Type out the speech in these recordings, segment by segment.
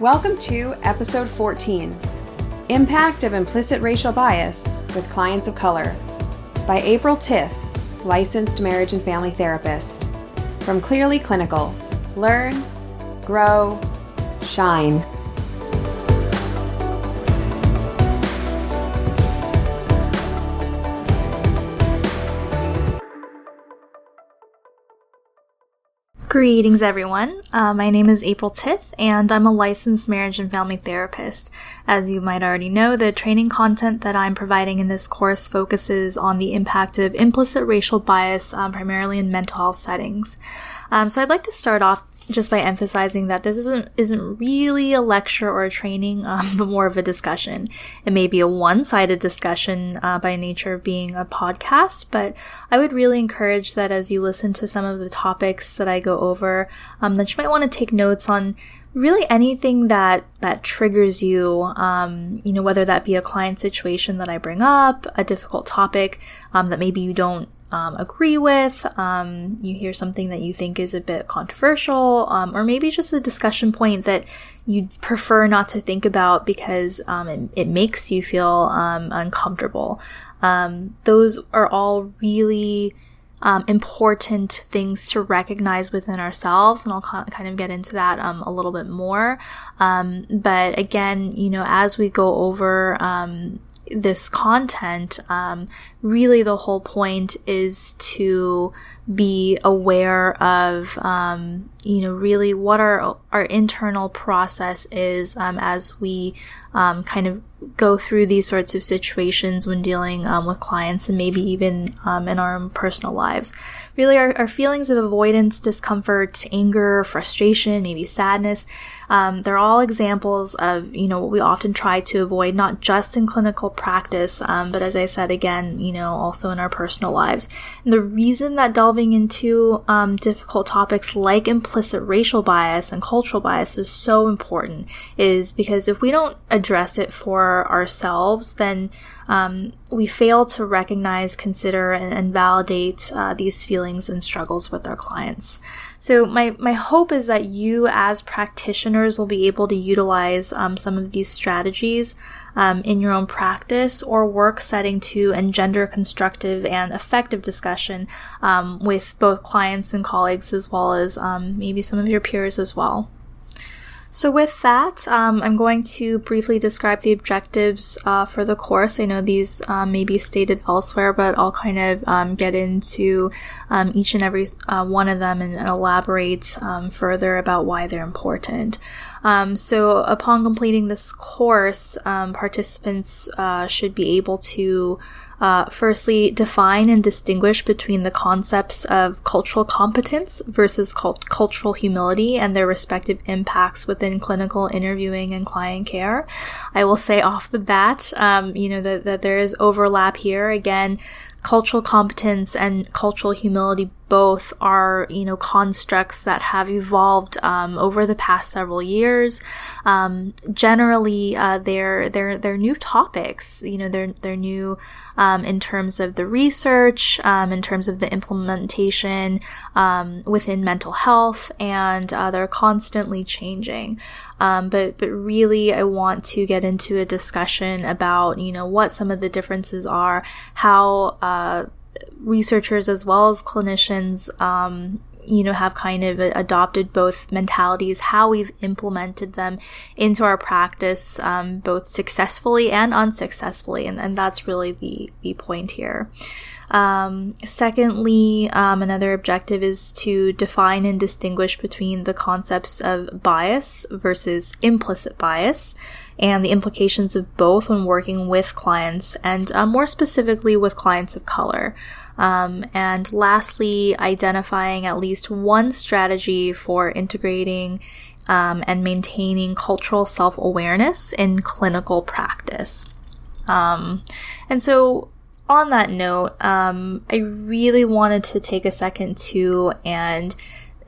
Welcome to episode 14 Impact of Implicit Racial Bias with Clients of Color by April Tith, licensed marriage and family therapist. From Clearly Clinical Learn, Grow, Shine. Greetings, everyone. Uh, my name is April Tith, and I'm a licensed marriage and family therapist. As you might already know, the training content that I'm providing in this course focuses on the impact of implicit racial bias, um, primarily in mental health settings. Um, so I'd like to start off just by emphasizing that this isn't isn't really a lecture or a training, um, but more of a discussion. It may be a one-sided discussion uh, by nature of being a podcast, but I would really encourage that as you listen to some of the topics that I go over, um, that you might want to take notes on really anything that that triggers you um, you know whether that be a client situation that i bring up a difficult topic um, that maybe you don't um, agree with, um, you hear something that you think is a bit controversial, um, or maybe just a discussion point that you prefer not to think about because um, it, it, makes you feel um, uncomfortable. Um, those are all really important things to recognize within ourselves, and I'll kind of get into that a little bit more. but again, you know, as we go over this content, um, really the whole point is to be aware of, um, you know, really what our our internal process is um, as we um, kind of go through these sorts of situations when dealing um, with clients and maybe even um, in our own personal lives. Really, our, our, feelings of avoidance, discomfort, anger, frustration, maybe sadness, um, they're all examples of, you know, what we often try to avoid, not just in clinical practice, but as I said again, you know, also in our personal lives. And the reason that delving into um, difficult topics like implicit racial bias and cultural bias is so important is because if we don't address it for ourselves, then um, we fail to recognize, consider, and, and validate uh, these feelings and struggles with our clients. So my, my hope is that you as practitioners will be able to utilize um, some of these strategies um, in your own practice or work setting to engender constructive and effective discussion um, with both clients and colleagues as well as um, maybe some of your peers as well. So, with that, um, I'm going to briefly describe the objectives uh, for the course. I know these um, may be stated elsewhere, but I'll kind of um, get into um, each and every uh, one of them and, and elaborate um, further about why they're important. Um, so, upon completing this course, participants uh, should be able to uh, firstly, define and distinguish between the concepts of cultural competence versus cult- cultural humility and their respective impacts within clinical interviewing and client care. I will say off the bat, um, you know, that, that there is overlap here. Again, cultural competence and cultural humility both are you know constructs that have evolved um, over the past several years. Um, generally, uh, they're they're they're new topics. You know, they're they're new um, in terms of the research, um, in terms of the implementation um, within mental health, and uh, they're constantly changing. Um, but but really, I want to get into a discussion about you know what some of the differences are, how uh, researchers as well as clinicians um, you know, have kind of adopted both mentalities, how we've implemented them into our practice, um, both successfully and unsuccessfully. And, and that's really the, the point here. Um, secondly, um, another objective is to define and distinguish between the concepts of bias versus implicit bias and the implications of both when working with clients and uh, more specifically with clients of color. Um, and lastly, identifying at least one strategy for integrating um, and maintaining cultural self awareness in clinical practice. Um, and so, on that note, um, I really wanted to take a second to and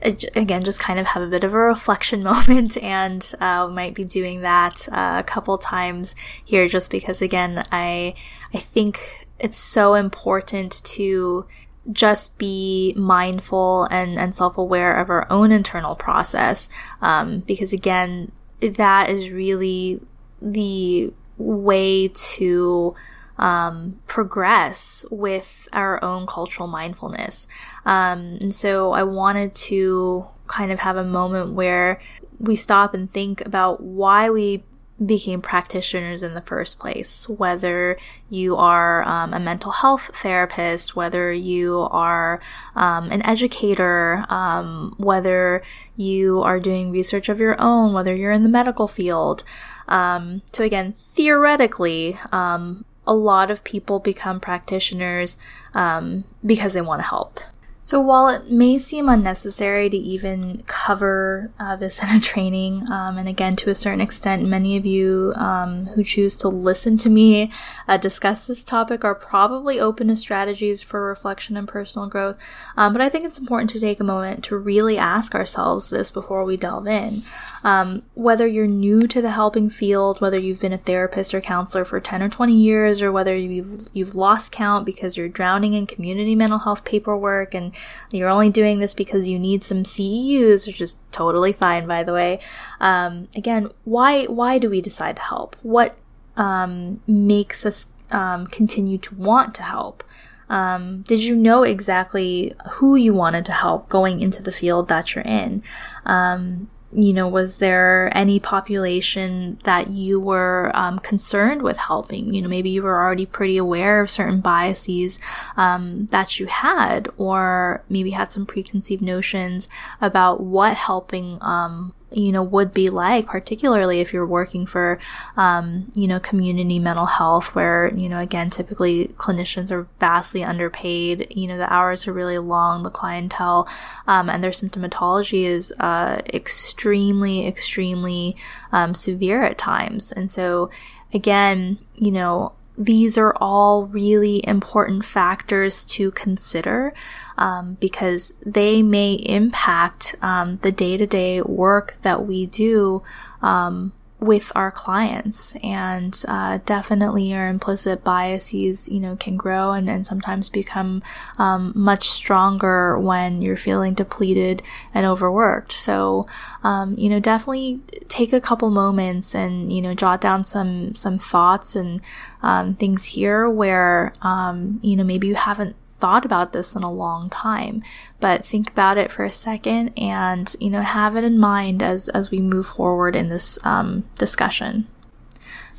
again just kind of have a bit of a reflection moment and uh, might be doing that uh, a couple times here just because again i i think it's so important to just be mindful and, and self aware of our own internal process. Um, because again, that is really the way to um, progress with our own cultural mindfulness. Um, and so I wanted to kind of have a moment where we stop and think about why we became practitioners in the first place, whether you are um, a mental health therapist, whether you are um, an educator, um, whether you are doing research of your own, whether you're in the medical field. Um, so again, theoretically, um, a lot of people become practitioners um, because they want to help. So, while it may seem unnecessary to even cover uh, this in a training, um, and again, to a certain extent, many of you um, who choose to listen to me uh, discuss this topic are probably open to strategies for reflection and personal growth. Um, but I think it's important to take a moment to really ask ourselves this before we delve in. Um, whether you're new to the helping field, whether you've been a therapist or counselor for 10 or 20 years, or whether you've, you've lost count because you're drowning in community mental health paperwork and you're only doing this because you need some CEUs, which is totally fine, by the way. Um, again, why, why do we decide to help? What, um, makes us, um, continue to want to help? Um, did you know exactly who you wanted to help going into the field that you're in? Um, you know, was there any population that you were um, concerned with helping? You know, maybe you were already pretty aware of certain biases um, that you had, or maybe had some preconceived notions about what helping um, you know would be like particularly if you're working for um, you know community mental health where you know again typically clinicians are vastly underpaid. You know the hours are really long the clientele um, and their symptomatology is uh, extremely extremely um, severe at times. And so again you know these are all really important factors to consider um, because they may impact um, the day to day work that we do um, with our clients. And uh, definitely our implicit biases you know can grow and, and sometimes become um, much stronger when you're feeling depleted and overworked. So um, you know definitely take a couple moments and you know jot down some some thoughts and um, things here where um, you know maybe you haven't thought about this in a long time, but think about it for a second and, you know, have it in mind as, as we move forward in this um, discussion.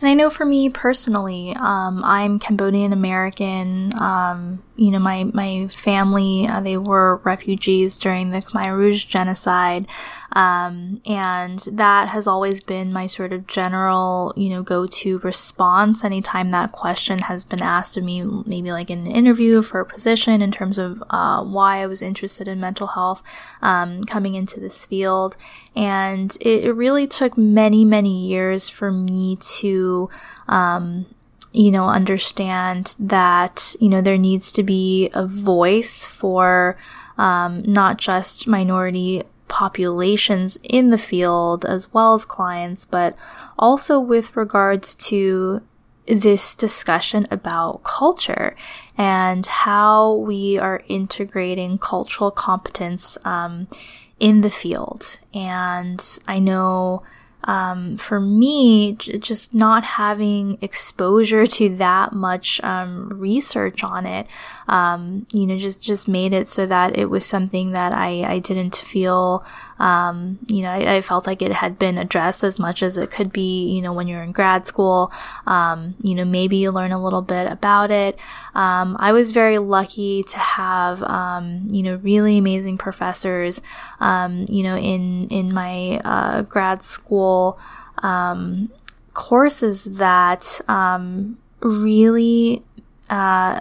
And I know for me personally, um, I'm Cambodian American. Um, you know, my, my family, uh, they were refugees during the Khmer Rouge genocide. Um, and that has always been my sort of general, you know, go to response anytime that question has been asked of me, maybe like in an interview for a position in terms of uh, why I was interested in mental health um, coming into this field. And it, it, really took many, many years for me to. Um, you know, understand that, you know, there needs to be a voice for um, not just minority populations in the field as well as clients, but also with regards to this discussion about culture and how we are integrating cultural competence um, in the field. And I know um, for me, j- just not having exposure to that much um, research on it, um, you know, just just made it so that it was something that I I didn't feel um, you know, I, I, felt like it had been addressed as much as it could be, you know, when you're in grad school. Um, you know, maybe you learn a little bit about it. Um, I was very lucky to have, um, you know, really amazing professors, um, you know, in, in my, uh, grad school, um, courses that, really, uh,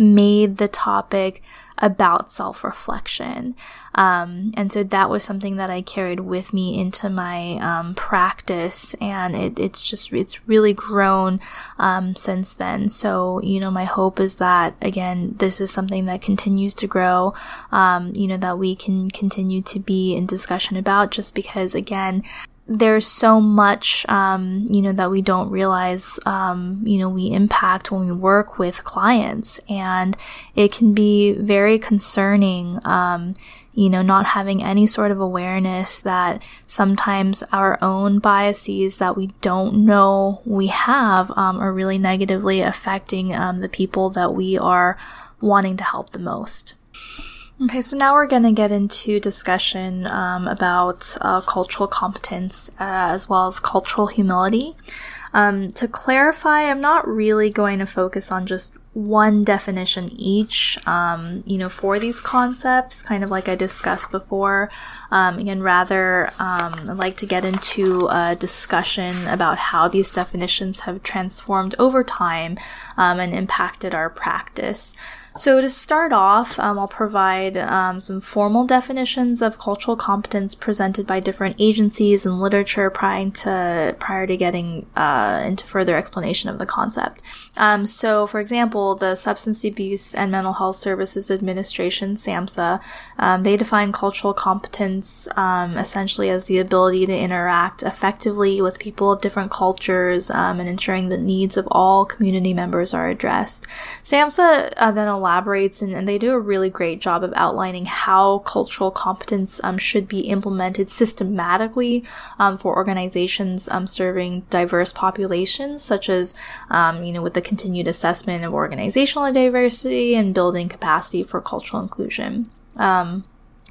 made the topic about self reflection. Um, and so that was something that I carried with me into my um, practice, and it, it's just it's really grown um, since then. So you know, my hope is that again, this is something that continues to grow. Um, you know, that we can continue to be in discussion about, just because again, there's so much, um, you know, that we don't realize, um, you know, we impact when we work with clients. And it can be very concerning, um, you know, not having any sort of awareness that sometimes our own biases that we don't know we have um, are really negatively affecting um, the people that we are wanting to help the most. Okay, so now we're going to get into discussion um, about uh, cultural competence uh, as well as cultural humility. Um, to clarify, I'm not really going to focus on just one definition each, um, you know, for these concepts, kind of like I discussed before. Um, again, rather, um, I'd like to get into a discussion about how these definitions have transformed over time um, and impacted our practice. So, to start off, um, I'll provide um, some formal definitions of cultural competence presented by different agencies and literature prior to prior to getting uh, into further explanation of the concept. Um, so, for example, the Substance Abuse and Mental Health Services Administration (SAMHSA) um, they define cultural competence um, essentially as the ability to interact effectively with people of different cultures um, and ensuring the needs of all community members are addressed. SAMHSA uh, then elaborates and, and, they do a really great job of outlining how cultural competence um, should be implemented systematically um, for organizations um, serving diverse populations, such as, um, you know, with the continued assessment of organizational diversity and building capacity for cultural inclusion. Um,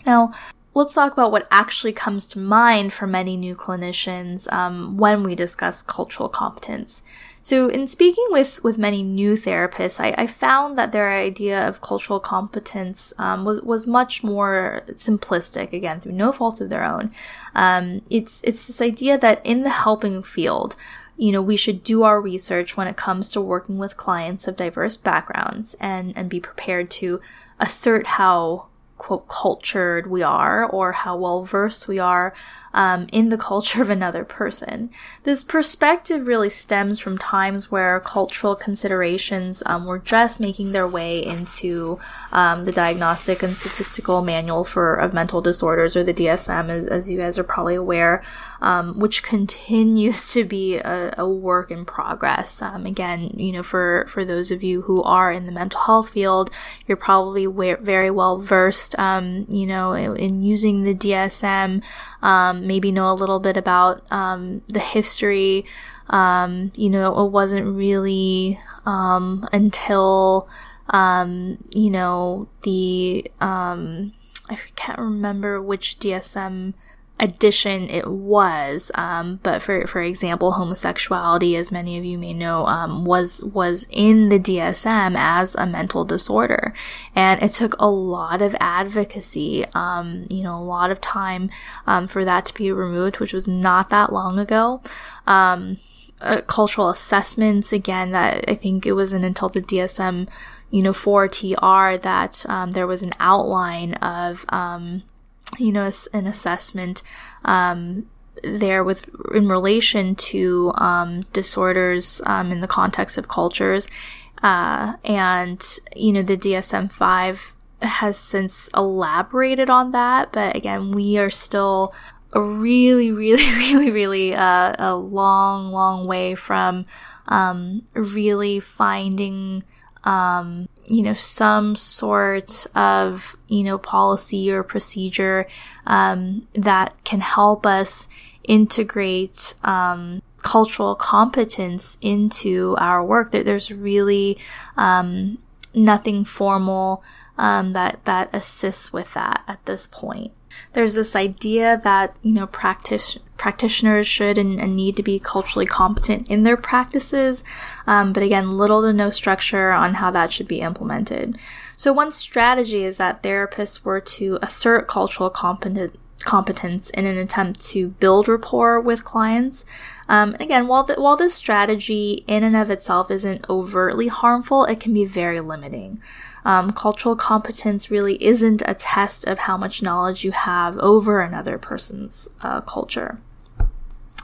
now, let's talk about what actually comes to mind for many new clinicians when we discuss cultural competence. So, in speaking with, with many new therapists, I, I found that their idea of cultural competence um, was, was much more simplistic, again, through no fault of their own. Um, it's, it's this idea that in the helping field, you know, we should do our research when it comes to working with clients of diverse backgrounds and, and be prepared to assert how quote cultured we are or how well versed we are um, in the culture of another person. This perspective really stems from times where cultural considerations um, were just making their way into um, the Diagnostic and Statistical Manual for of Mental Disorders, or the DSM, as, as you guys are probably aware, um, which continues to be a, a work in progress. Um, again, you know, for for those of you who are in the mental health field, you're probably very well versed, um, you know, in, in using the DSM um, maybe know a little bit about um, the history. Um, you know, it wasn't really um, until um, you know the um, I can't remember which DSM edition it was. Um, but for for example, homosexuality, as many of you may know, um, was was in the DSM as a mental disorder, and it took a lot of advocacy, um, you know, a lot of time um, for that to be removed, which was not that long ago. Um, uh, cultural assessments, again, that I think it wasn't until the DSM, you know, 4TR that um, there was an outline of you know, an assessment um, there with in relation to um, disorders um, in the context of cultures, uh, and you know, the DSM five has since elaborated on that, but again, we are still a really, really, really, really uh, a long, long way from um, really finding um, you know, some sort of, you know, policy or procedure um, that can help us integrate um, cultural competence into our work. There, there's really um, nothing formal um, that that assists with that at this point. There's this idea that you know practice practitioners should and, and, need to be culturally competent in their practices, um, but again, little to no structure on how that should be implemented. So one strategy is that therapists were to assert cultural competence in an attempt to build rapport with clients. Um, again, while the, while this strategy in and of itself isn't overtly harmful, it can be very limiting. Um, cultural competence really isn't a test of how much knowledge you have over another person's uh, culture.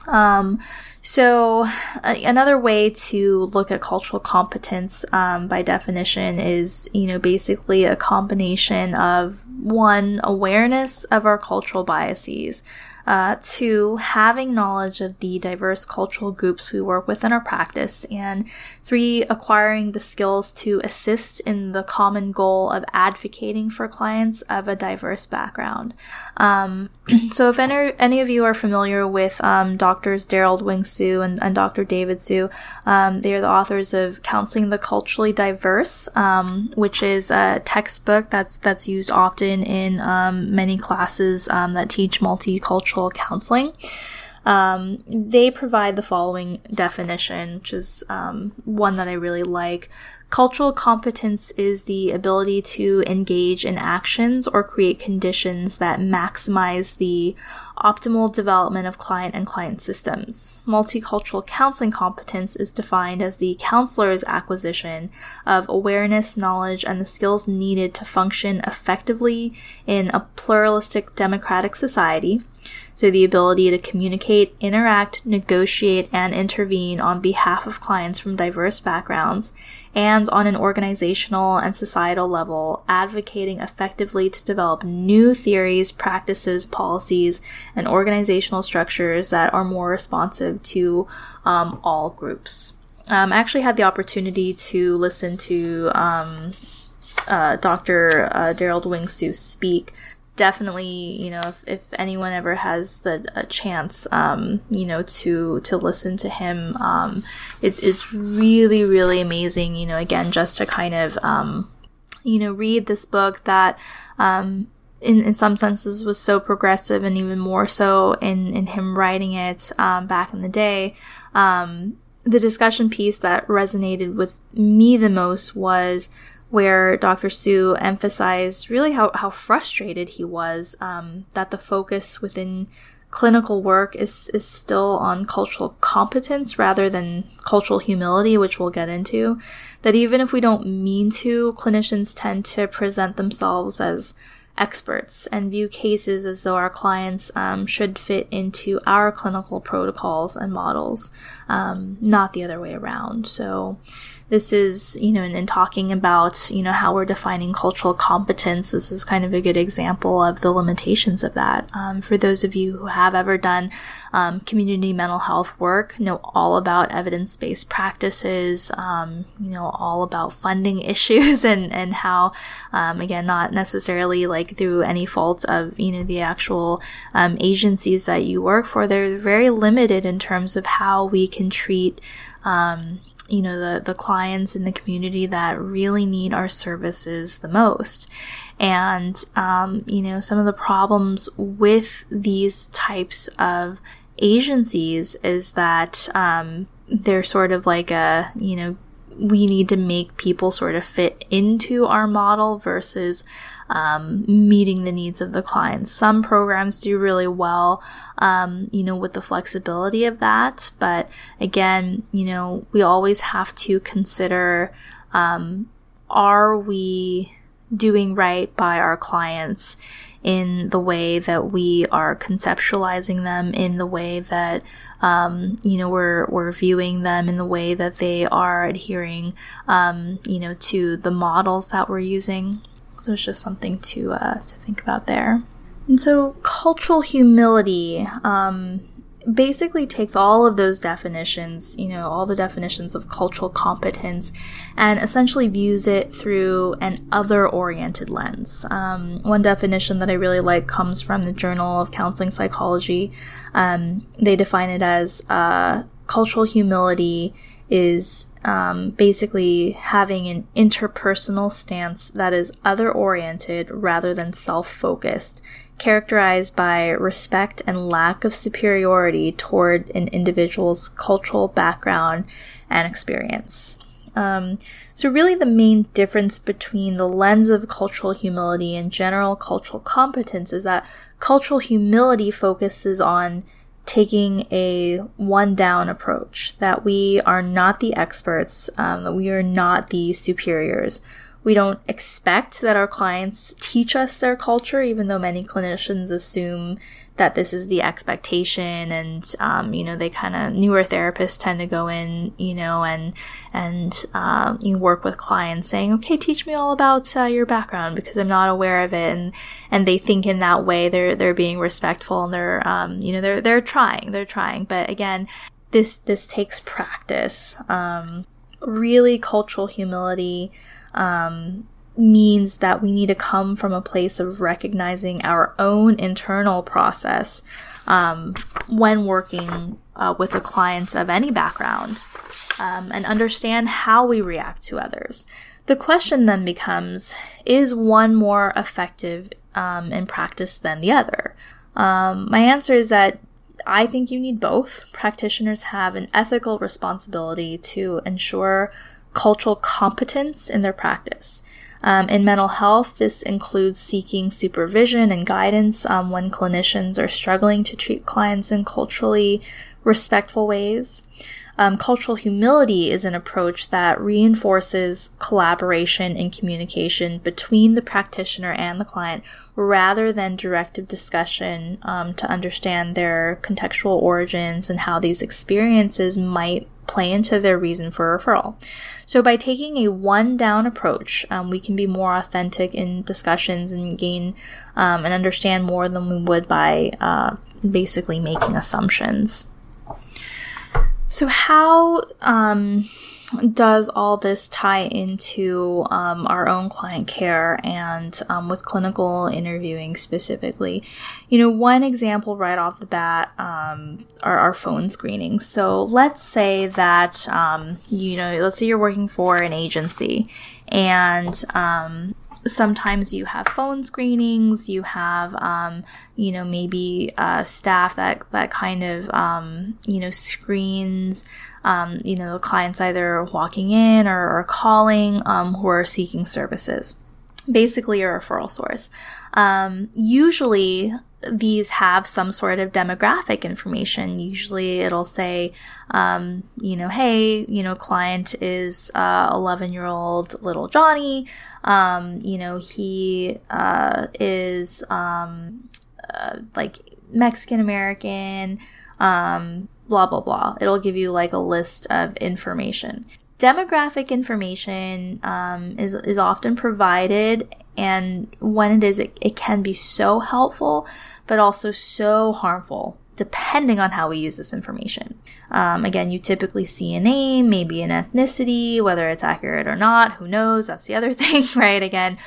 Um, So, uh, another way to look at cultural competence um, by definition is, you know, basically a combination of one, awareness of our cultural biases, uh, two, having knowledge of the diverse cultural groups we work with in our practice. And three, acquiring the skills to assist in the common goal of advocating for clients of a diverse background. Um, so if any, any of you are familiar with um, Doctors Derald Wing Sue and, and Dr. David Sue, um, they are the authors of Counseling the Culturally Diverse, um, which is a textbook that's that's used often in um, many classes um, that teach multicultural counseling. Um, they provide the following definition, which is um, one that I really like. Cultural competence is the ability to engage in actions or create conditions that maximize the optimal development of client and client systems. Multicultural counseling competence is defined as the counselor's acquisition of awareness, knowledge, and the skills needed to function effectively in a pluralistic democratic society so the ability to communicate, interact, negotiate, and intervene on behalf of clients from diverse backgrounds, and on an organizational and societal level, advocating effectively to develop new theories, practices, policies, and organizational structures that are more responsive to um, all groups. Um, I actually had the opportunity to listen to um, uh, Dr. Uh, Derald Wing Sue speak definitely you know if, if anyone ever has the a chance um, you know to to listen to him um, it, it's really really amazing you know again just to kind of um, you know read this book that um, in, in some senses was so progressive and even more so in, in him writing it um, back in the day. Um, the discussion piece that resonated with me the most was where Dr. Sue emphasized really how, how frustrated he was um, that the focus within clinical work is, is still on cultural competence rather than cultural humility, which we'll get into. That even if we don't mean to, clinicians tend to present themselves as experts and view cases as though our clients um, should fit into our clinical protocols and models, um, not the other way around. So, this is, you know, in, in, talking about, you know, how we're defining cultural competence, this is kind of a good example of the limitations of that. Um, for those of you who have ever done um, community mental health work, know all about evidence based practices, um, you know, all about funding issues and, and how, um, again, not necessarily like through any fault of, you know, the actual um, agencies that you work for, they're very limited in terms of how we can treat. Um, you know the the clients in the community that really need our services the most. And um, you know some of the problems with these types of agencies is that um, they're sort of like a you know we need to make people sort of fit into our model versus um, meeting the needs of the clients. Some programs do really well, um, you know, with the flexibility of that. But again, you know, we always have to consider um, are we doing right by our clients in the way that we are conceptualizing them, in the way that um, you know we're we're viewing them in the way that they are adhering, um, you know, to the models that we're using. So it's just something to uh, to think about there. And so cultural humility um, basically takes all of those definitions, you know, all the definitions of cultural competence, and essentially views it through an other-oriented lens. Um, one definition that I really like comes from the Journal of Counseling Psychology. Um, they define it as uh, cultural humility is um, basically having an interpersonal stance that is other oriented rather than self focused, characterized by respect and lack of superiority toward an individual's cultural background and experience. Um, so, really, the main difference between the lens of cultural humility and general cultural competence is that cultural humility focuses on taking a one down approach that we are not the experts, um, that we are not the superiors. We don't expect that our clients teach us their culture, even though many clinicians assume that this is the expectation and um, you know they kind of newer therapists tend to go in you know and and um, you work with clients saying okay teach me all about uh, your background because i'm not aware of it. And and they think in that way. They're they're being respectful and they're um, you know they're they're trying they're trying. But again this this takes practice um, really cultural humility um, means that we need to come from a place of recognizing our own internal process um, when working uh, with a client of any background um, and understand how we react to others. The question then becomes is one more effective um, in practice than the other? Um, my answer is that I think you need both. Practitioners have an ethical responsibility to ensure cultural competence in their practice. Um, in mental health, this includes seeking supervision and guidance um, when clinicians are struggling to treat clients in culturally respectful ways. Um, cultural humility is an approach that reinforces collaboration and communication between the practitioner and the client rather than directive discussion um, to understand their contextual origins and how these experiences might play into their reason for referral. So, by taking a one down approach, um, we can be more authentic in discussions and gain um, and understand more than we would by uh, basically making assumptions. So, how um, does all this tie into um, our own client care and um, with clinical interviewing specifically? You know, one example right off the bat um, are our phone screenings. So let's say that, um, you know, let's say you're working for an agency and um, sometimes you have phone screenings you have um, you know maybe uh, staff that that kind of um, you know screens um, you know, clients either walking in or, or calling um, who are seeking services. Basically, a referral source. Um, usually, these have some sort of demographic information. Usually, it'll say, um, you know, hey, you know, client is 11 uh, year old little Johnny. Um, you know, he uh, is um, uh, like Mexican American. Um, blah, blah, blah. It'll give you like a list of information. Demographic information um, is, is often provided, and when it is, it, it can be so helpful, but also so harmful depending on how we use this information. Um, again, you typically see a name, maybe an ethnicity, whether it's accurate or not, who knows? That's the other thing, right? Again,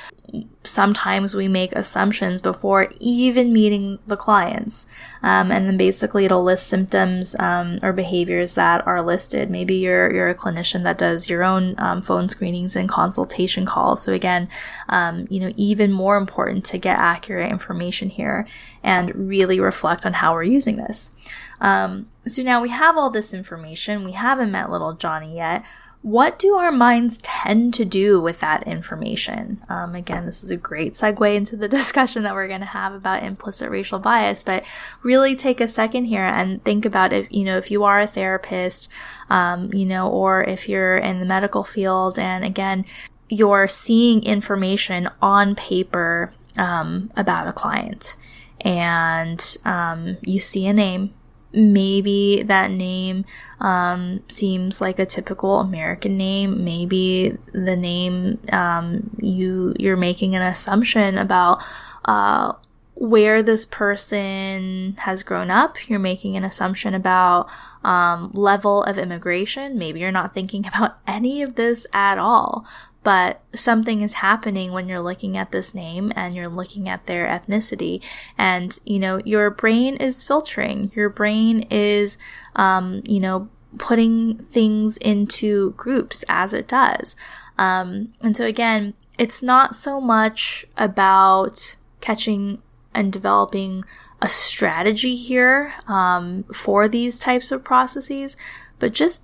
sometimes we make assumptions before even meeting the clients. Um, and then basically it'll list symptoms um, or behaviors that are listed. Maybe you're, you're a clinician that does your own um, phone screenings and consultation calls. So again, um, you know, even more important to get accurate information here and really reflect on how we're using this. Um, so now we have all this information. We haven't met little Johnny yet what do our minds tend to do with that information? Um, again, this is a great segue into the discussion that we're going to have about implicit racial bias, but really take a second here and think about if, you know, if you are a therapist, um, you know, or if you're in the medical field and again, you're seeing information on paper um, about a client and um, you see a name maybe that name um, seems like a typical American name. Maybe the name um, you you're making an assumption about uh, where this person has grown up. You're making an assumption about um, level of immigration. Maybe you're not thinking about any of this at all but something is happening when you're looking at this name and you're looking at their ethnicity. And you know your brain is filtering. Your brain is um, you know putting things into groups as it does. Um, and so again it's not so much about catching and developing a strategy here um, for these types of processes but just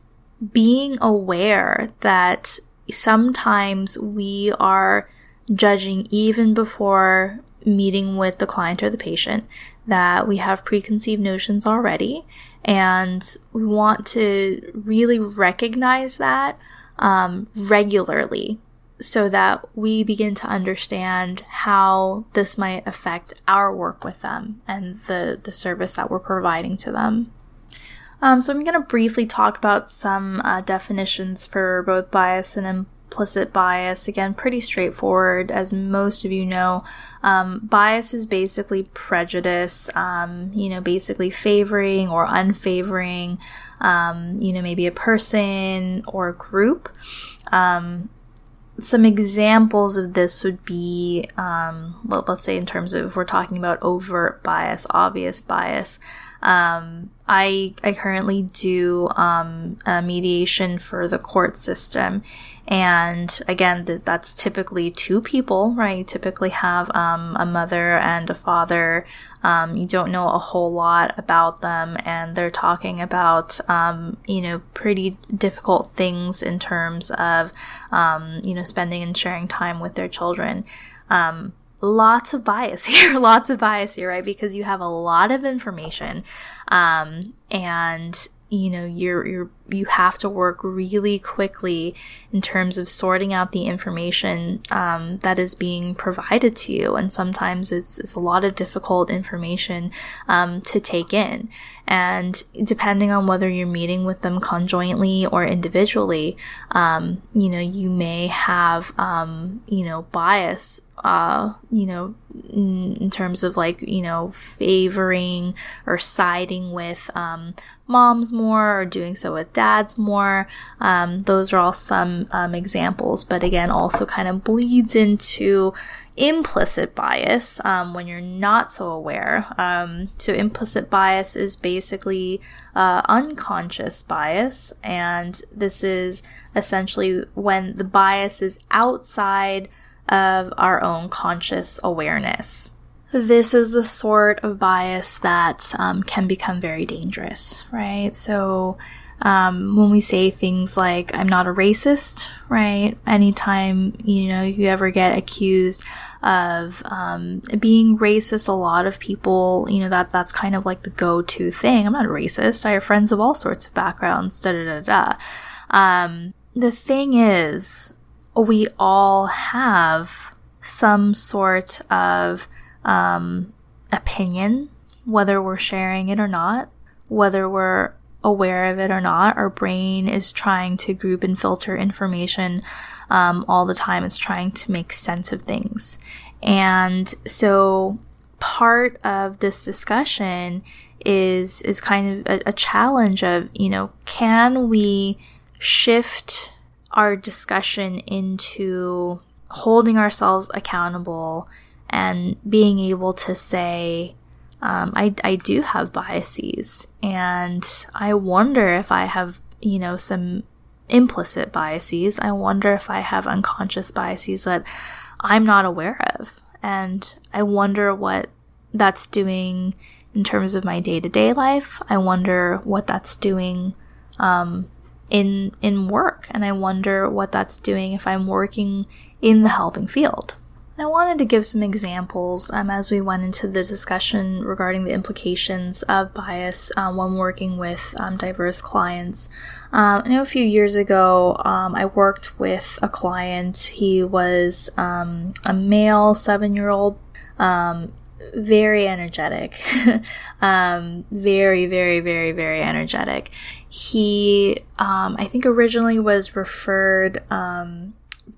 being aware that sometimes we are judging even before meeting with the client or the patient that we have preconceived notions already and we want to really recognize that um, regularly so that we begin to understand how this might affect our work with them and the, the service that we're providing to them. Um, so I'm going to briefly talk about some uh, definitions for both bias and implicit bias. Again, pretty straightforward, as most of you know. Um, bias is basically prejudice, um, you know, basically favoring or unfavoring, um, you know, maybe a person or a group. Um, some examples of this would be, um, let, us say, in terms of if we're talking about overt bias, obvious bias. Um, I I currently do um, mediation for the court system, and again, th- that's typically two people, right? You typically have um, a mother and a father. Um, you don't know a whole lot about them, and they're talking about, um, you know, pretty difficult things in terms of, um, you know, spending and sharing time with their children um, lots of bias here, lots of bias here, right? Because you have a lot of information, um, and you know you're you're you have to work really quickly in terms of sorting out the information um, that is being provided to you and sometimes it's, it's a lot of difficult information um, to take in and depending on whether you're meeting with them conjointly or individually um, you know you may have um, you know bias uh, you know, in, in, terms of like, you know, favoring or siding with um, moms more or doing so with dads more. Um, those are all some um, examples, but again, also kind of bleeds into implicit bias um, when you're not so aware. Um, so, implicit bias is basically uh, unconscious bias, and this is essentially when the bias is outside of our own conscious awareness. This is the sort of bias that um, can become very dangerous, right? So, um, when we say things like, I'm not a racist, right? Anytime, you know, you ever get accused of um, being racist, a lot of people, you know, that that's kind of like the go to thing. I'm not a racist. I have friends of all sorts of backgrounds, da da da da. Um, the thing is, we all have some sort of um, opinion, whether we're sharing it or not, whether we're aware of it or not. Our brain is trying to group and filter information um, all the time. It's trying to make sense of things. And so part of this discussion is is kind of a, a challenge of, you know, can we shift our discussion into holding ourselves accountable and being able to say, um, I, I do have biases, and I wonder if I have, you know, some implicit biases. I wonder if I have unconscious biases that I'm not aware of. And I wonder what that's doing in terms of my day to day life. I wonder what that's doing um, in in work and I wonder what that's doing if I'm working in the helping field. I wanted to give some examples um, as we went into the discussion regarding the implications of bias um, when working with um, diverse clients. Um, I know a few years ago um, I worked with a client. He was a male seven year old very energetic. very, very, very, very energetic. He, um, I think originally was referred, um,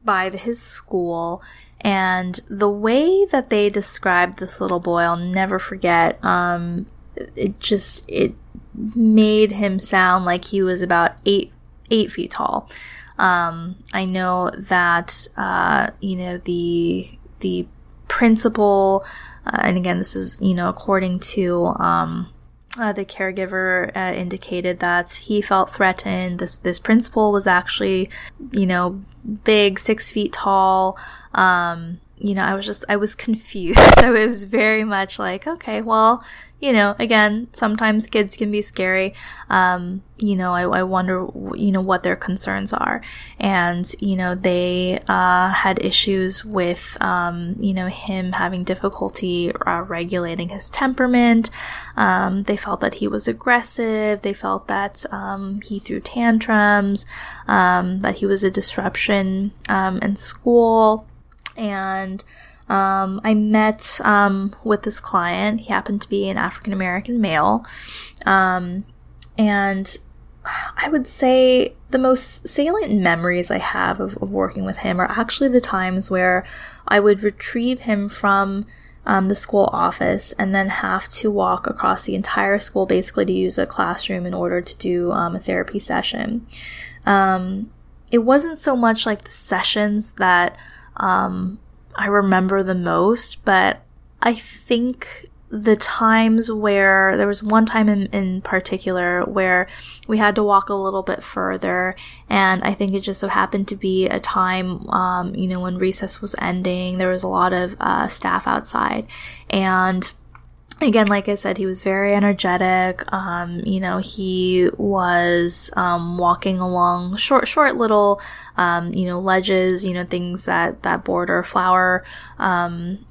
by his school and the way that they described this little boy, I'll never forget. Um, it just, it made him sound like he was about eight, eight feet tall. Um, I know that, uh, you know, the, the principal, uh, and again, this is, you know, according to, um, uh, the caregiver uh, indicated that he felt threatened. This this principal was actually, you know, big, six feet tall, um, you know, I was just, I was confused. so it was very much like, okay, well, you know, again, sometimes kids can be scary. Um, you know, I, I, wonder, you know, what their concerns are. And, you know, they, uh, had issues with, um, you know, him having difficulty uh, regulating his temperament. Um, they felt that he was aggressive. They felt that, um, he threw tantrums, um, that he was a disruption, um, in school and um, I met um, with this client. He happened to be an African American male. Um, and I would say the most salient memories I have of, of, working with him are actually the times where I would retrieve him from um, the school office and then have to walk across the entire school basically to use a classroom in order to do um, a therapy session. Um, it wasn't so much like the sessions that um, I remember the most, but I think the times where there was one time in, in particular where we had to walk a little bit further and i think it just so happened to be a time um, you know when recess was ending. There was a lot of uh, staff outside and again, like I said, he was very energetic. Um, you know, he was um, walking along short, short little, um, you know, ledges. You know, things that that border flower um,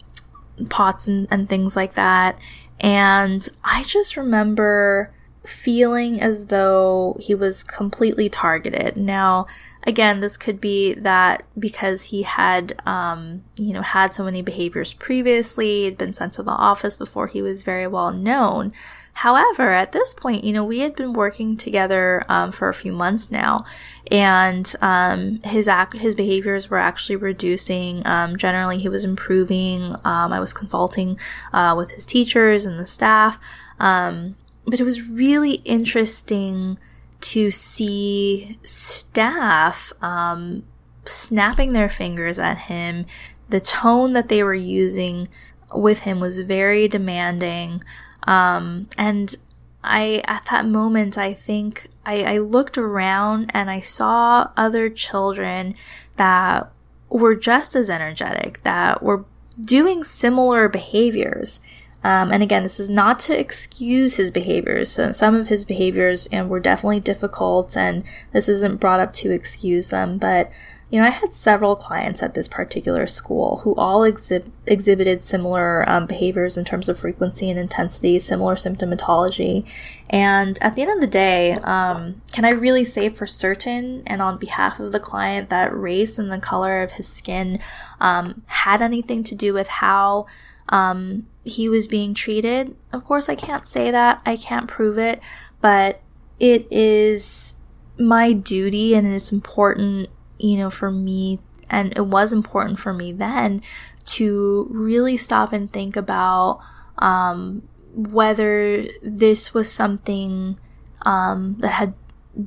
pots and, and things like that. And I just remember feeling as though he was completely targeted. Now, again, this could be that because he had, um, you know, had so many behaviors previously, had been sent to the office before he was very well known. However, at this point, you know, we had been working together um, for a few months now, and um, his ac- his behaviors were actually reducing. Um, generally, he was improving. Um, I was consulting uh, with his teachers and the staff, um, but it was really interesting to see staff um, snapping their fingers at him. The tone that they were using with him was very demanding. Um, and I, at that moment, I think I, I looked around and I saw other children that were just as energetic, that were doing similar behaviors. Um, and again, this is not to excuse his behaviors. So some of his behaviors and were definitely difficult, and this isn't brought up to excuse them. But you know, I had several clients at this particular school who all exhi- exhibited similar um, behaviors in terms of frequency and intensity, similar symptomatology. And at the end of the day, um, can I really say for certain and on behalf of the client that race and the color of his skin um, had anything to do with how um, he was being treated. Of course, I can't say that, I can't prove it, but it is my duty and it's important, you know, for me, and it was important for me then to really stop and think about um, whether this was something um, that had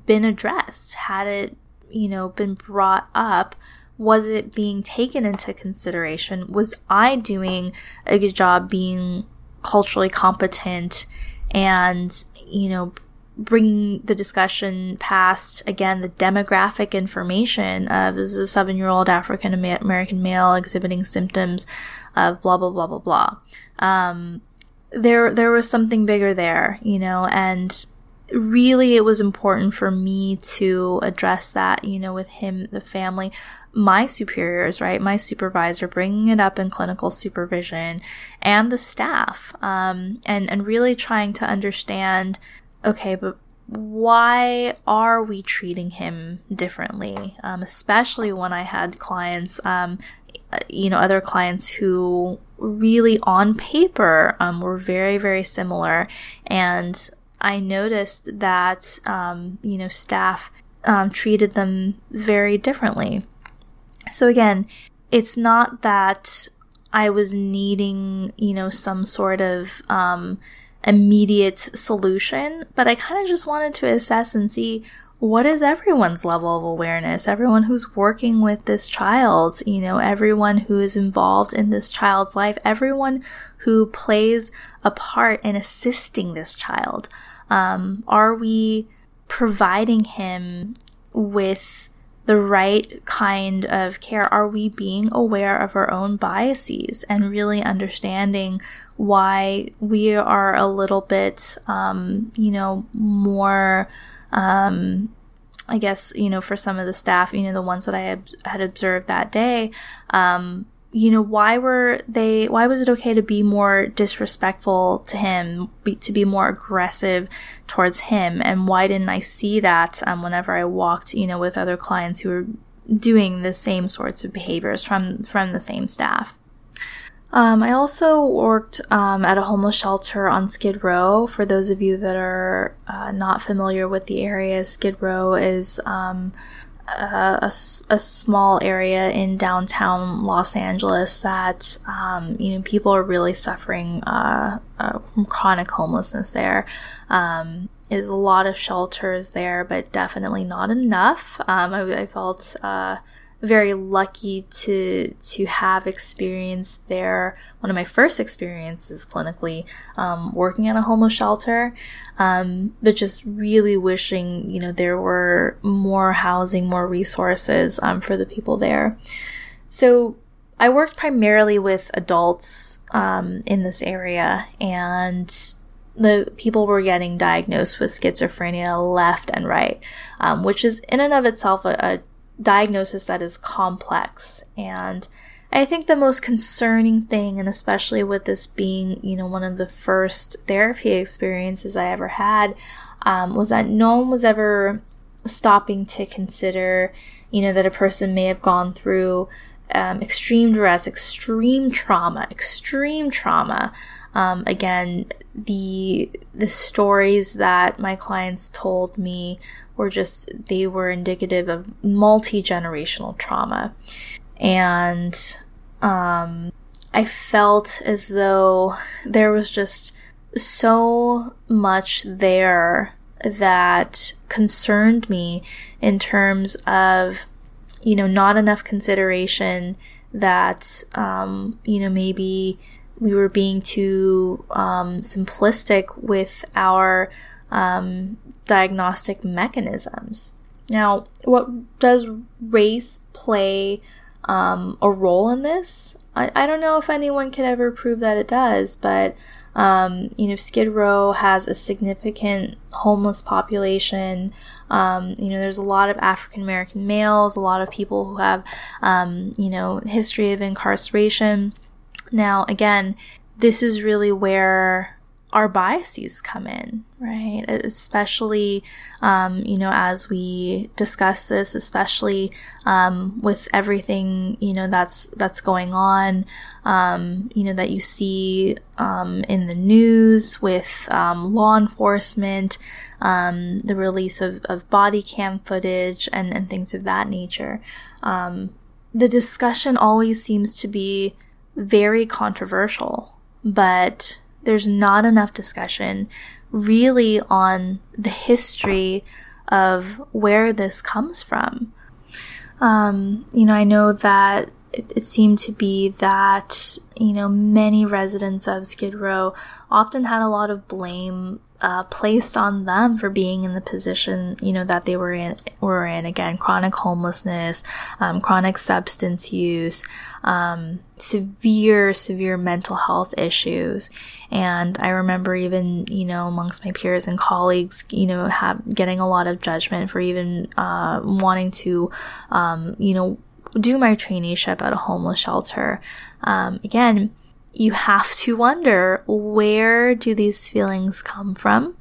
been addressed, had it, you know, been brought up was it being taken into consideration? Was I doing a good job being culturally competent and, you know, bringing the discussion past again the demographic information of this is a seven year old African American male exhibiting symptoms of blah blah blah blah blah. Um, there there was something bigger there, you know, and really it was important for me to address that, you know, with him, the family, my superiors, right? My supervisor, bringing it up in clinical supervision and the staff, um, and, and really trying to understand, okay, but why are we treating him differently? Um, especially when I had clients, um, you know, other clients who really on paper um, were very, very similar. And I noticed that, um, you know, staff um, treated them very differently. So again, it's not that I was needing, you know, some sort of um, immediate solution, but I kind of just wanted to assess and see what is everyone's level of awareness, everyone who's working with this child, you know, everyone who is involved in this child's life, everyone who plays a part in assisting this child. Um, are we providing him with the right kind of care? Are we being aware of our own biases and really understanding why we are a little bit, um, you know, more, um, I guess, you know, for some of the staff, you know, the ones that I had, observed that day, um, you know, why were they, why was it okay to be more disrespectful to him, be, to be more aggressive towards him? And why didn't I see that um, whenever I walked, you know, with other clients who were doing the same sorts of behaviors from, from the same staff? Um, I also worked um, at a homeless shelter on Skid Row. For those of you that are uh, not familiar with the area, Skid Row is a, a, small area in downtown Los Angeles that um, you know people are really suffering uh, uh, from chronic homelessness. There um, is a lot of shelters there, but definitely not enough. Um, I, I, felt uh, very lucky to to have experienced there. One of my first experiences clinically um, working at a homeless shelter, um, but just really wishing you know there were more housing, more resources um, for the people there. So I worked primarily with adults um, in this area, and the people were getting diagnosed with schizophrenia left and right, um, which is in and of itself a, a diagnosis that is complex. And I think the most concerning thing, and especially with this being, you know, one of the first therapy experiences I ever had, um, was that no one was ever stopping to consider, you know, that a person may have gone through um, extreme duress, extreme trauma, extreme trauma. Um, again, the the stories that my clients told me were just they were indicative of multi-generational trauma and um, i felt as though there was just so much there that concerned me in terms of you know not enough consideration that um, you know maybe we were being too um, simplistic with our um, diagnostic mechanisms. Now, what does race play um, a role in this? I, I don't know if anyone can ever prove that it does, but um, you know, Skid Row has a significant homeless population. Um, you know, there's a lot of African American males, a lot of people who have, um, you know, history of incarceration. Now, again, this is really where our biases come in, right? Especially, um, you know, as we discuss this, especially um, with everything you know that's that's going on, um, you know, that you see um, in the news with um, law enforcement, um, the release of, of body cam footage, and and things of that nature. the discussion always seems to be very controversial, but there's not enough discussion really on the history of where this comes from. Um, you know, I know that it, it, seemed to be that, you know, many residents of Skid Row often had a lot of blame uh, placed on them for being in the position, you know, that they were in, were in. Again, chronic homelessness, um, chronic substance use, um, severe, severe mental health issues. And I remember even, you know, amongst my peers and colleagues, you know, have, getting a lot of judgment for even, uh, wanting to, um, you know, do my traineeship at a homeless shelter. Um, again, you have to wonder where do these feelings come from?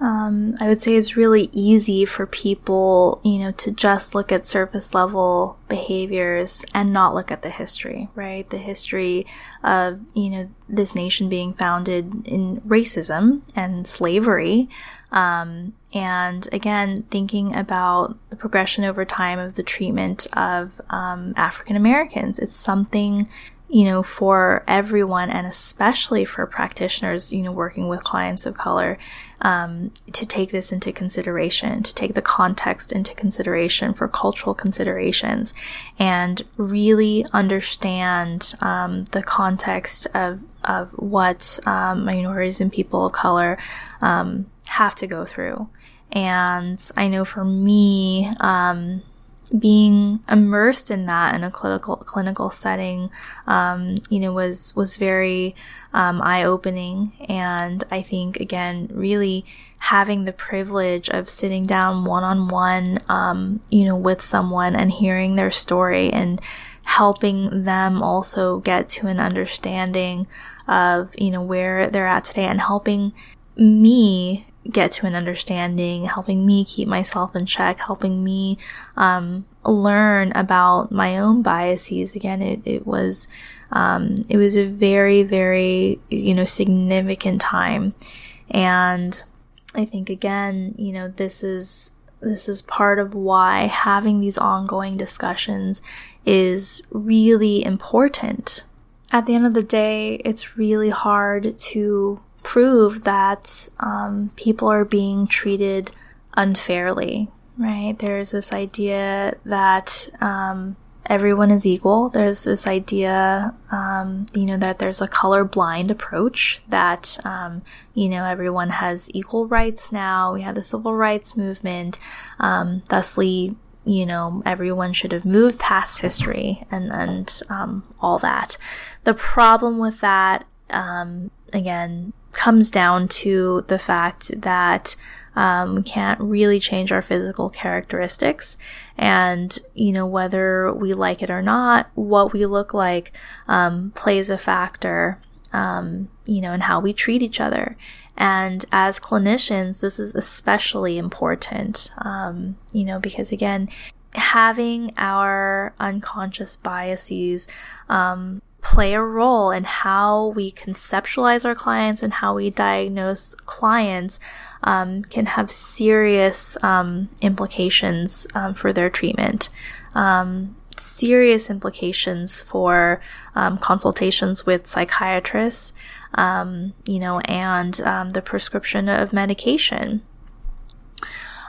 Um, I would say it's really easy for people, you know, to just look at surface level behaviors and not look at the history, right? The history of, you know, this nation being founded in racism and slavery. Um, and again, thinking about the progression over time of the treatment of um, African Americans. It's something you know, for everyone and especially for practitioners, you know, working with clients of color, um, to take this into consideration, to take the context into consideration for cultural considerations and really understand um, the context of, of what um, minorities and people of color um, have to go through. And I know for me, um, being immersed in that in a clinical clinical setting, um, you know, was was very um, eye opening, and I think again, really having the privilege of sitting down one on one, you know, with someone and hearing their story and helping them also get to an understanding of you know where they're at today and helping me get to an understanding, helping me keep myself in check, helping me um, learn about my own biases. Again, it, it was um, it was a very very you know significant time, and I think again you know this is this is part of why having these ongoing discussions is really important. At the end of the day, it's really hard to prove that um, people are being treated unfairly, right? There's this idea that um, everyone is equal. There's this idea, um, you know, that there's a color blind approach that, um, you know, everyone has equal rights now. We have the civil rights movement. Um, thusly, you know, everyone should have moved past history and, and, um, all that. The problem with that, um, again, comes down to the fact that um, we can't really change our physical characteristics. And, you know, whether we like it or not, what we look like um, plays a factor, um, you know, in how we treat each other. And as clinicians, this is especially important, um, you know, because again, having our unconscious biases um, play a role in how we conceptualize our clients and how we diagnose clients um, can have serious um, implications um, for their treatment. Um, serious implications for um, consultations with psychiatrists, um, you know, and the prescription of medication.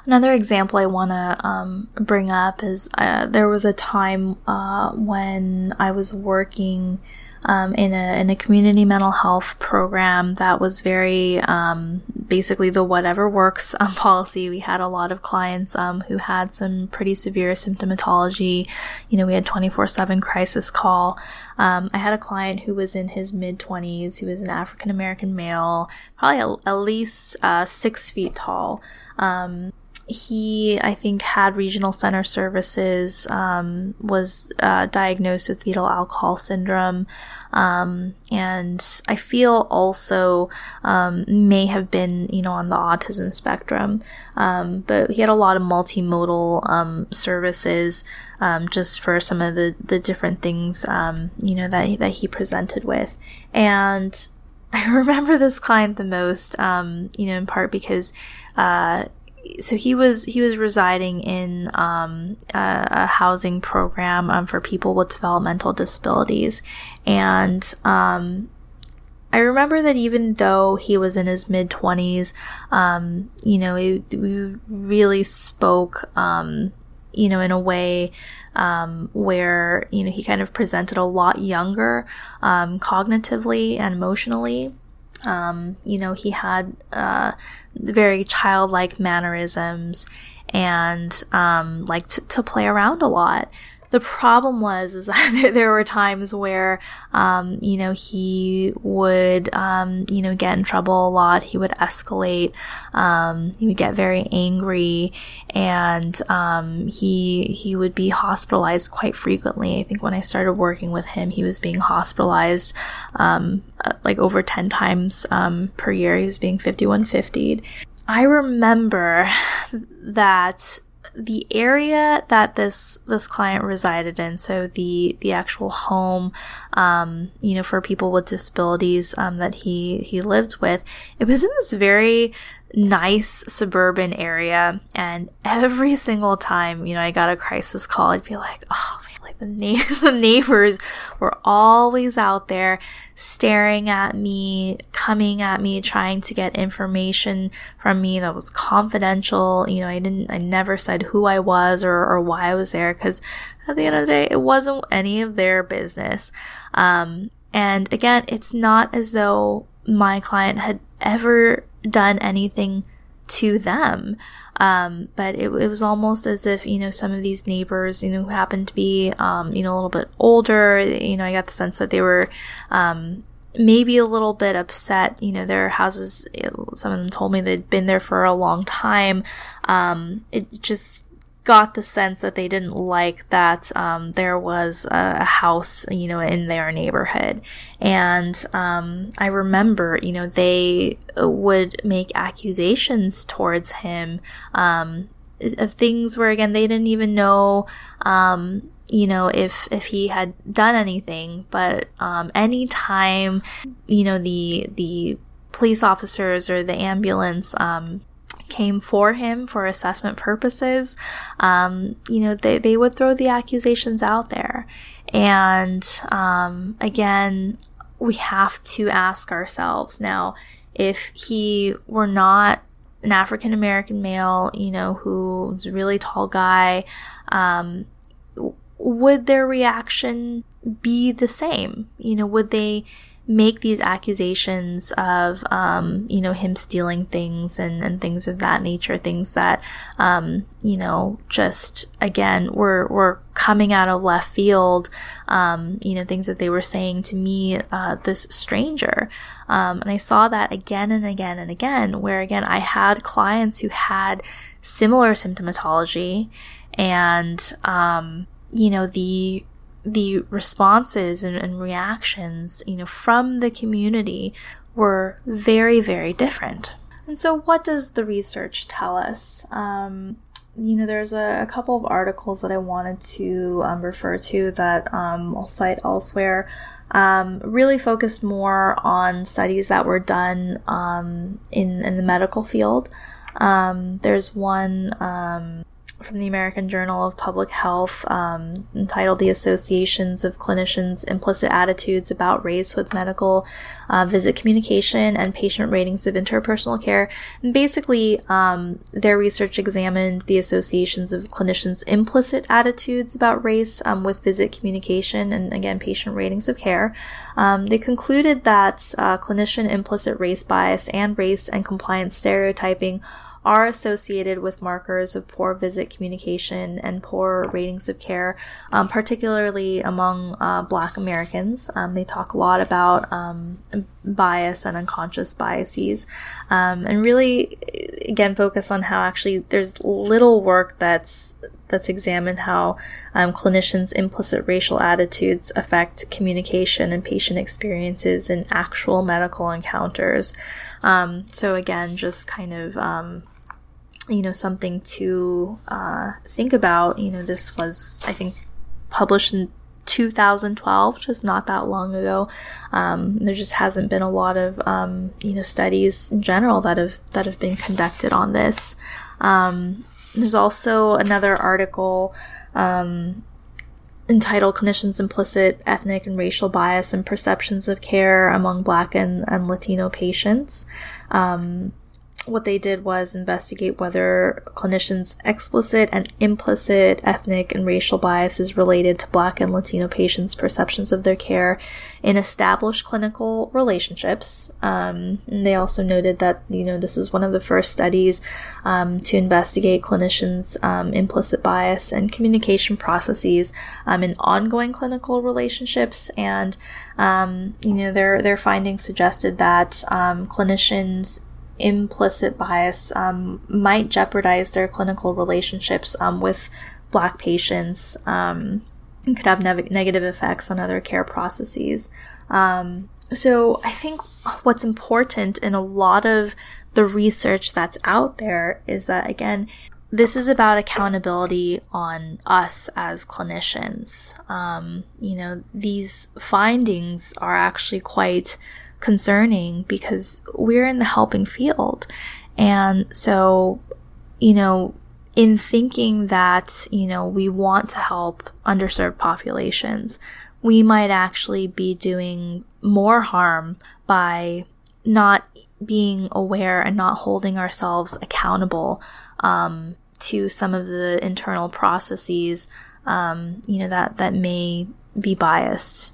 Another example I want to um, bring up is uh, there was a time uh, when I was working um, in a in a community mental health program that was very um, basically the whatever works um, policy. We had a lot of clients um, who had some pretty severe symptomatology. You know, we had twenty four seven crisis call. Um, I had a client who was in his mid twenties. He was an African American male, probably a, at least uh, six feet tall. Um, he, I think, had regional center services, um, was uh, diagnosed with fetal alcohol syndrome, um, and I feel also um, may have been, you know, on the autism spectrum. Um, but he had a lot of multimodal um, services um, just for some of the, the different things, you know, that, that he presented with. And I remember this client the most, you know, in part because uh, so he was he was residing in um, a, a, housing program um, for people with developmental disabilities, and um, I remember that even though he was in his mid twenties, um, you know, we really spoke, um, you know, in a way um, where you know he kind of presented a lot younger, cognitively and emotionally. Um, you know, he had uh, very childlike mannerisms and um, liked to, to play around a lot the problem was is that there were times where um, you know he would um, you know get in trouble a lot. He would escalate um, he would get very angry and um, he he would be hospitalized quite frequently. I think when i started working with him he was being hospitalized um, uh, like over 10 times um, per year. He was being 5150 I remember that the area that this this client resided in, so the the actual home, um, you know, for people with disabilities um, that he he lived with, it was in this very nice suburban area, and every single time, you know, I got a crisis call, I'd be like, oh the, na- the neighbors were always out there staring at me, coming at me, trying to get information from me that was confidential. You know, I didn't, I never said who I was or, or why I was there because at the end of the day, it wasn't any of their business. Um, and again, it's not as though my client had ever done anything to them. Um, but it, it, was almost as if, you know, some of these neighbors, you know, who happened to be, um, you know, a little bit older, you know, I got the sense that they were, um, maybe a little bit upset. You know, their houses, some of them told me they'd been there for a long time. Um, it just got the sense that they didn't like that um, there was a, house, you know, in their neighborhood. And um, I remember, you know, they would make accusations towards him um, of things where, again, they didn't even know um, you know if if he had done anything but um anytime you know the the police officers or the ambulance um came for him for assessment purposes, um, you know, they, they would throw the accusations out there. And um, again, we have to ask ourselves now if he were not an African American male, you know, who's a really tall guy, um, would their reaction be the same? You know, would they make these accusations of, um, you know, him stealing things and, and things of that nature, things that, um, you know, just again, were, were coming out of left field, um, you know, things that they were saying to me, uh, this stranger. Um, and I saw that again and again and again, where again, I had clients who had similar symptomatology and, um, you know, the the responses and, and reactions, you know, from the community were very, very different. And so, what does the research tell us? Um, you know, there's a, a, couple of articles that I wanted to um, refer to that um, I'll cite elsewhere. Um, really focused more on studies that were done um, in in the medical field. Um, there's one um, from the American Journal of Public Health um, entitled The Associations of Clinicians' Implicit Attitudes About Race with Medical uh, Visit Communication and Patient Ratings of Interpersonal Care. And basically, um, their research examined the associations of clinicians' implicit attitudes about race um, with visit communication and, again, patient ratings of care. Um, they concluded that uh, clinician implicit race bias and race and compliance stereotyping are associated with markers of poor visit communication and poor ratings of care, um, particularly among uh, Black Americans. Um, they talk a lot about um, bias and unconscious biases, um, and really, again, focus on how actually there's little work that's that's examined how um, clinicians' implicit racial attitudes affect communication and patient experiences in actual medical encounters. Um, so again, just kind of um, you know something to uh, think about. You know, this was I think published in 2012, just not that long ago. Um, there just hasn't been a lot of um, you know studies in general that have that have been conducted on this. Um, there's also another article um, entitled Clinicians' Implicit Ethnic and Racial Bias and Perceptions of Care Among Black and, and Latino Patients. Um, what they did was investigate whether clinicians' explicit and implicit ethnic and racial biases related to Black and Latino patients' perceptions of their care in established clinical relationships. Um, they also noted that you know this is one of the first studies um, to investigate clinicians' um, implicit bias and communication processes um, in ongoing clinical relationships, and um, you know their their findings suggested that clinicians implicit bias um, might jeopardize their clinical relationships um, with Black patients um, and could have ne- negative effects on other care processes. Um, so I think what's important in a lot of the research that's out there is that, again, this is about accountability on us as clinicians. Um, you know, these findings are actually quite concerning because we're in the helping field. And so, you know, in thinking that, you know, we want to help underserved populations, we might actually be doing more harm by not being aware and not holding ourselves accountable um, to some of the internal processes, um, you know, that, that may be biased.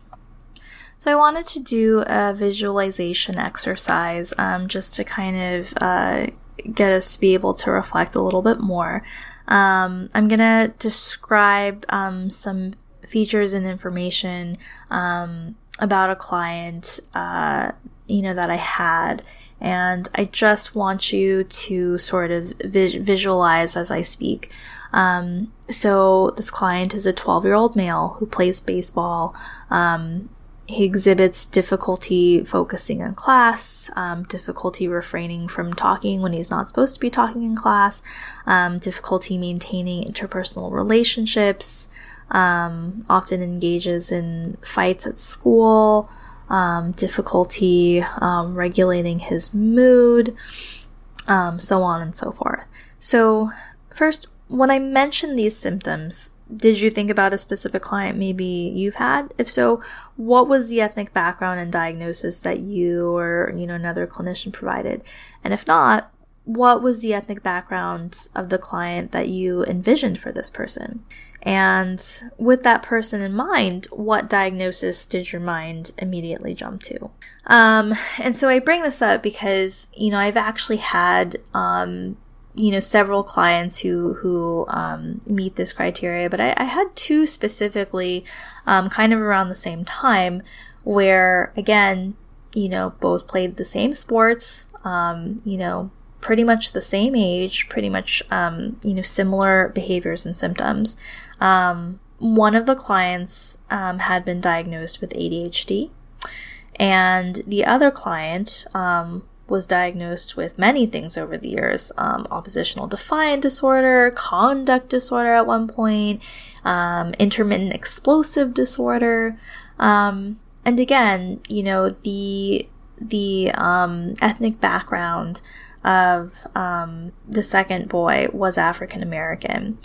So I wanted to do a visualization exercise um, just to kind of uh, get us to be able to reflect a little bit more. Um, I'm gonna describe um, some features and information um, about a client, uh, you know, that I had. And I just want you to sort of vis- visualize as I speak. Um, so this client is a 12 year old male who plays baseball. Um, he exhibits difficulty focusing in class, um, difficulty refraining from talking when he's not supposed to be talking in class, um, difficulty maintaining interpersonal relationships, um, often engages in fights at school, um, difficulty um, regulating his mood, um, so on and so forth. So, first, when I mention these symptoms, did you think about a specific client maybe you've had? If so, what was the ethnic background and diagnosis that you or, you know, another clinician provided? And if not, what was the ethnic background of the client that you envisioned for this person? And with that person in mind, what diagnosis did your mind immediately jump to? Um, and so I bring this up because, you know, I've actually had, um, you know, several clients who, who, um, meet this criteria, but I, I had two specifically, um, kind of around the same time where, again, you know, both played the same sports, um, you know, pretty much the same age, pretty much, um, you know, similar behaviors and symptoms. Um, one of the clients um, had been diagnosed with ADHD, and the other client um, was diagnosed with many things over the years um, oppositional defiant disorder, conduct disorder at one point, um, intermittent explosive disorder. Um, and again, you know, the the ethnic background of um, the second boy was African American,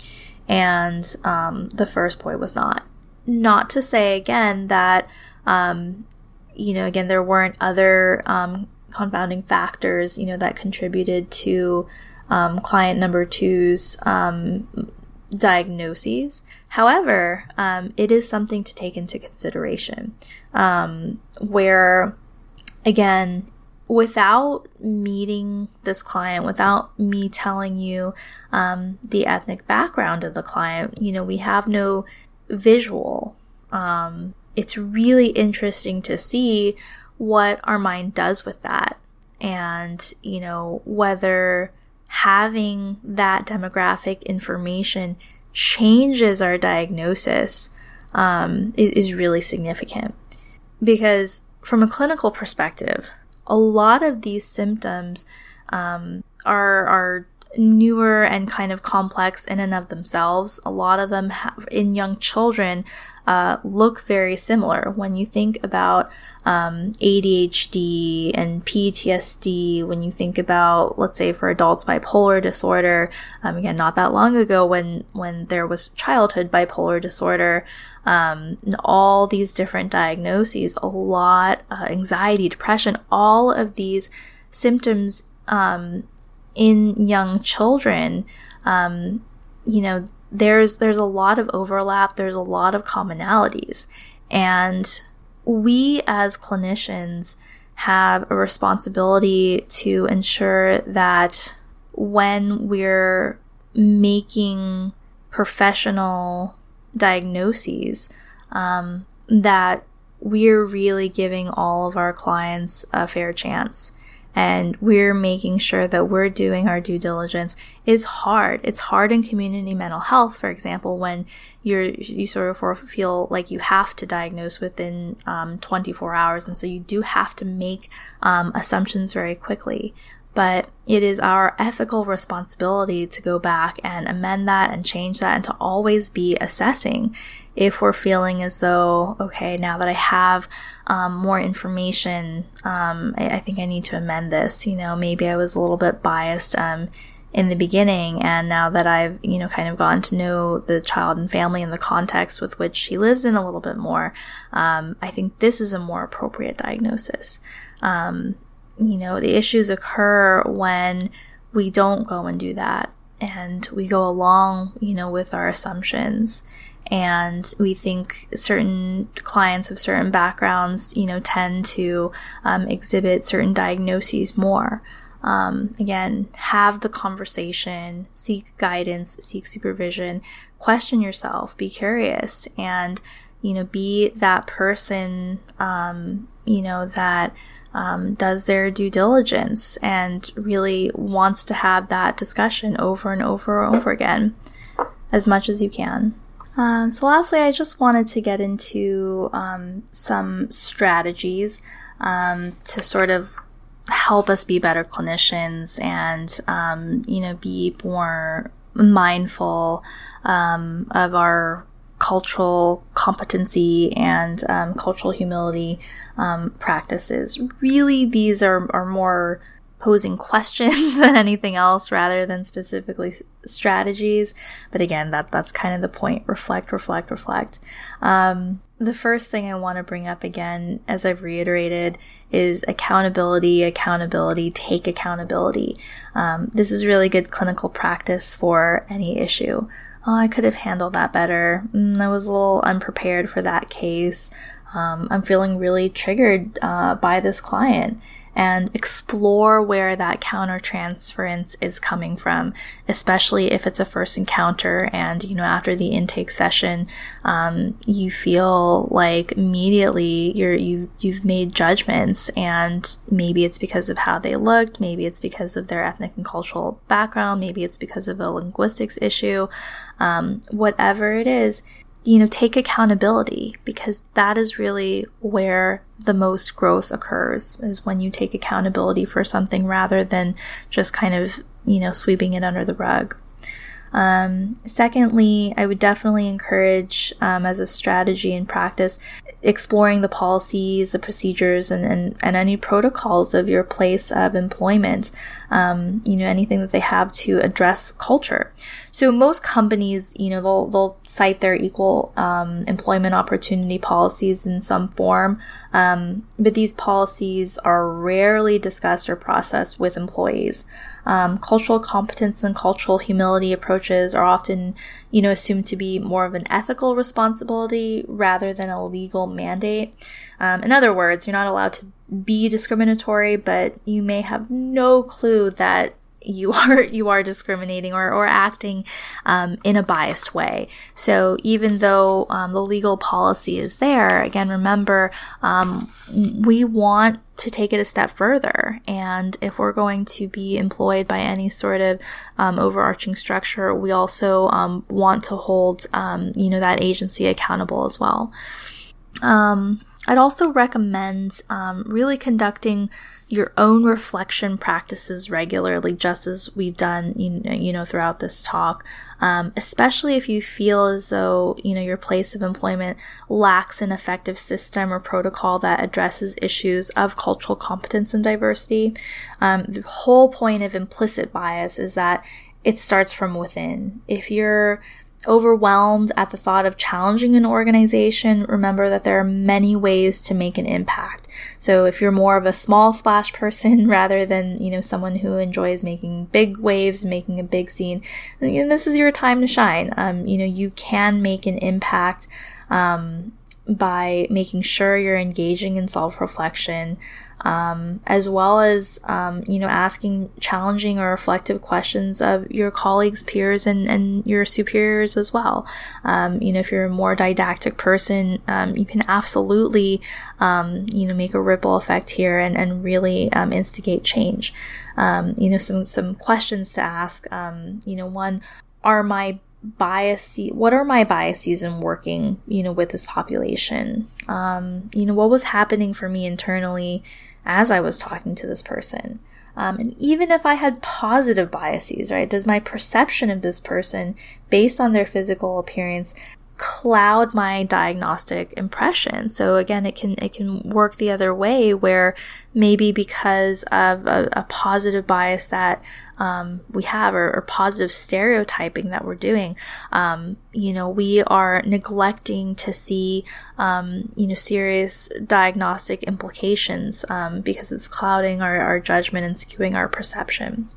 and um, the first boy was not. Not to say again that, um, you know, again, there weren't other um, confounding factors, you know, that contributed to um, client number two's um, diagnoses. However, it is something to take into consideration where, again, without meeting this client, without me telling you um, the ethnic background of the client, you know, we have no visual. Um, it's really interesting to see what our mind does with that. And, you know, whether having that demographic information changes our diagnosis um, is, is really significant. Because from a clinical perspective, a lot of these symptoms um, are are newer and kind of complex in and of themselves. A lot of them have, in young children uh, look very similar. When you think about um, ADHD and PTSD, when you think about, let's say, for adults, bipolar disorder, um, again, not that long ago when when there was childhood bipolar disorder, um, all these different diagnoses, a lot, uh, anxiety, depression, all of these symptoms um, in young children, um, you know, there's there's a lot of overlap. There's a lot of commonalities, and we as clinicians have a responsibility to ensure that when we're making professional diagnoses um, that we're really giving all of our clients a fair chance and we're making sure that we're doing our due diligence is hard. It's hard in community mental health, for example, when you're you sort of feel like you have to diagnose within um, 24 hours, and so you do have to make um, assumptions very quickly but it is our ethical responsibility to go back and amend that and change that and to always be assessing if we're feeling as though, okay, now that I have um, more information, um, I, I, think I need to amend this. You know, maybe I was a little bit biased um, in the beginning, and now that I've, you know, kind of gotten to know the child and family and the context with which he lives in a little bit more, um, I think this is a more appropriate diagnosis. Um, you know, the issues occur when we don't go and do that and we go along, you know, with our assumptions. And we think certain clients of certain backgrounds, you know, tend to um, exhibit certain diagnoses more. um, again, have the conversation, seek guidance, seek supervision, question yourself, be curious, and, you know, be that person, um, you know, that um, does their due diligence and really wants to have that discussion over and over and over again as much as you can. Um, so, lastly, I just wanted to get into um, some strategies um, to sort of help us be better clinicians and, um, you know, be more mindful um, of our cultural competency and um, cultural humility um, practices. Really, these are, are more posing questions than anything else rather than specifically strategies. But again, that, that's kind of the point. Reflect, reflect, reflect. Um, the first thing I want to bring up again, as I've reiterated, is accountability, accountability, take accountability. Um, this is really good clinical practice for any issue. Oh, I could have handled that better. Mm, I was a little unprepared for that case. Um, I'm feeling really triggered uh, by this client and explore where that countertransference is coming from, especially if it's a first encounter and, you know, after the intake session, um, you feel like immediately you're, you, you've made judgments and maybe it's because of how they looked, maybe it's because of their ethnic and cultural background, maybe it's because of a linguistics issue, um, whatever it is, you know, take accountability because that is really where the most growth occurs is when you take accountability for something rather than just kind of, you know, sweeping it under the rug. Um, secondly, I would definitely encourage, um, as a strategy and practice, exploring the policies, the procedures, and, and, and any protocols of your place of employment. Um, you know, anything that they have to address culture. So most companies, you know, they'll they'll cite their equal um, employment opportunity policies in some form, um, but these policies are rarely discussed or processed with employees. Um, cultural competence and cultural humility approaches are often, you know, assumed to be more of an ethical responsibility rather than a legal mandate. Um, in other words, you're not allowed to be discriminatory, but you may have no clue that you are you are discriminating or, or acting um, in a biased way. So even though um, the legal policy is there, again, remember um, we want to take it a step further. And if we're going to be employed by any sort of um, overarching structure, we also um, want to hold um, you know that agency accountable as well. I'd also recommend really conducting your own reflection practices regularly, just as we've done, you know, you know throughout this talk. Um, especially if you feel as though you know your place of employment lacks an effective system or protocol that addresses issues of cultural competence and diversity. Um, the whole point of implicit bias is that it starts from within. If you're overwhelmed at the thought of challenging an organization, remember that there are many ways to make an impact. So if you're more of a small splash person rather than, you know, someone who enjoys making big waves, making a big scene, this is your time to shine. Um, you know, you can make an impact, um, by making sure you're engaging in self-reflection, um, as well as um, you know asking challenging or reflective questions of your colleagues, peers, and, and your superiors as well. Um, you know, if you're a more didactic person, um, you can absolutely um, you know make a ripple effect here and, and really um, instigate change. you know, some some questions to ask. you know, one, are my bias what are my biases in working you know with this population um, you know what was happening for me internally as I was talking to this person. Um, and even if I had positive biases, right, does my perception of this person based on their physical appearance cloud my diagnostic impression. So again, it can it can work the other way where maybe because of a, a positive bias that um, we have or, or, positive stereotyping that we're doing, um, you know, we are neglecting to see, um, you know, serious diagnostic implications um, because it's clouding our, our judgment and skewing our perception.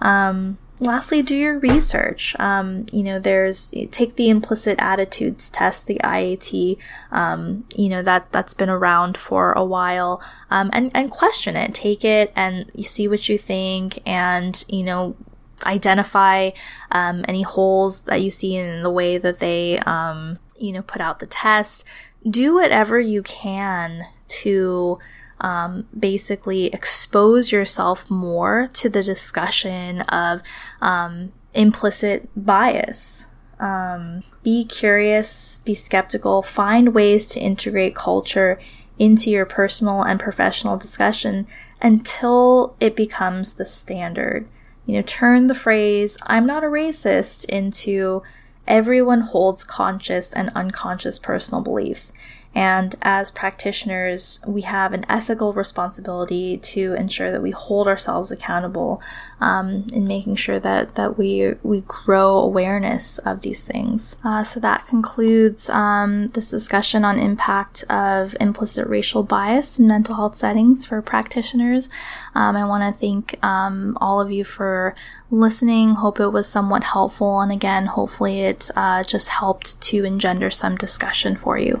Um, lastly, do your research. Um, you know, there's take the implicit attitudes test, the IAT. Um, you know that that's been around for a while, um, and and question it. Take it and see what you think, and you know identify um, any holes that you see in the way that they um, you know put out the test. Do whatever you can to um, basically expose yourself more to the discussion of um, implicit bias. Um, be curious, be skeptical, find ways to integrate culture into your personal and professional discussion until it becomes the standard. You know, turn the phrase, I'm not a racist, into everyone holds conscious and unconscious personal beliefs. And as practitioners, we have an ethical responsibility to ensure that we hold ourselves accountable um, in making sure that, that we, we grow awareness of these things. Uh, so that concludes um, this discussion on impact of implicit racial bias in mental health settings for practitioners. Um, I want to thank um, all of you for listening. Hope it was somewhat helpful. And again, hopefully it uh, just helped to engender some discussion for you.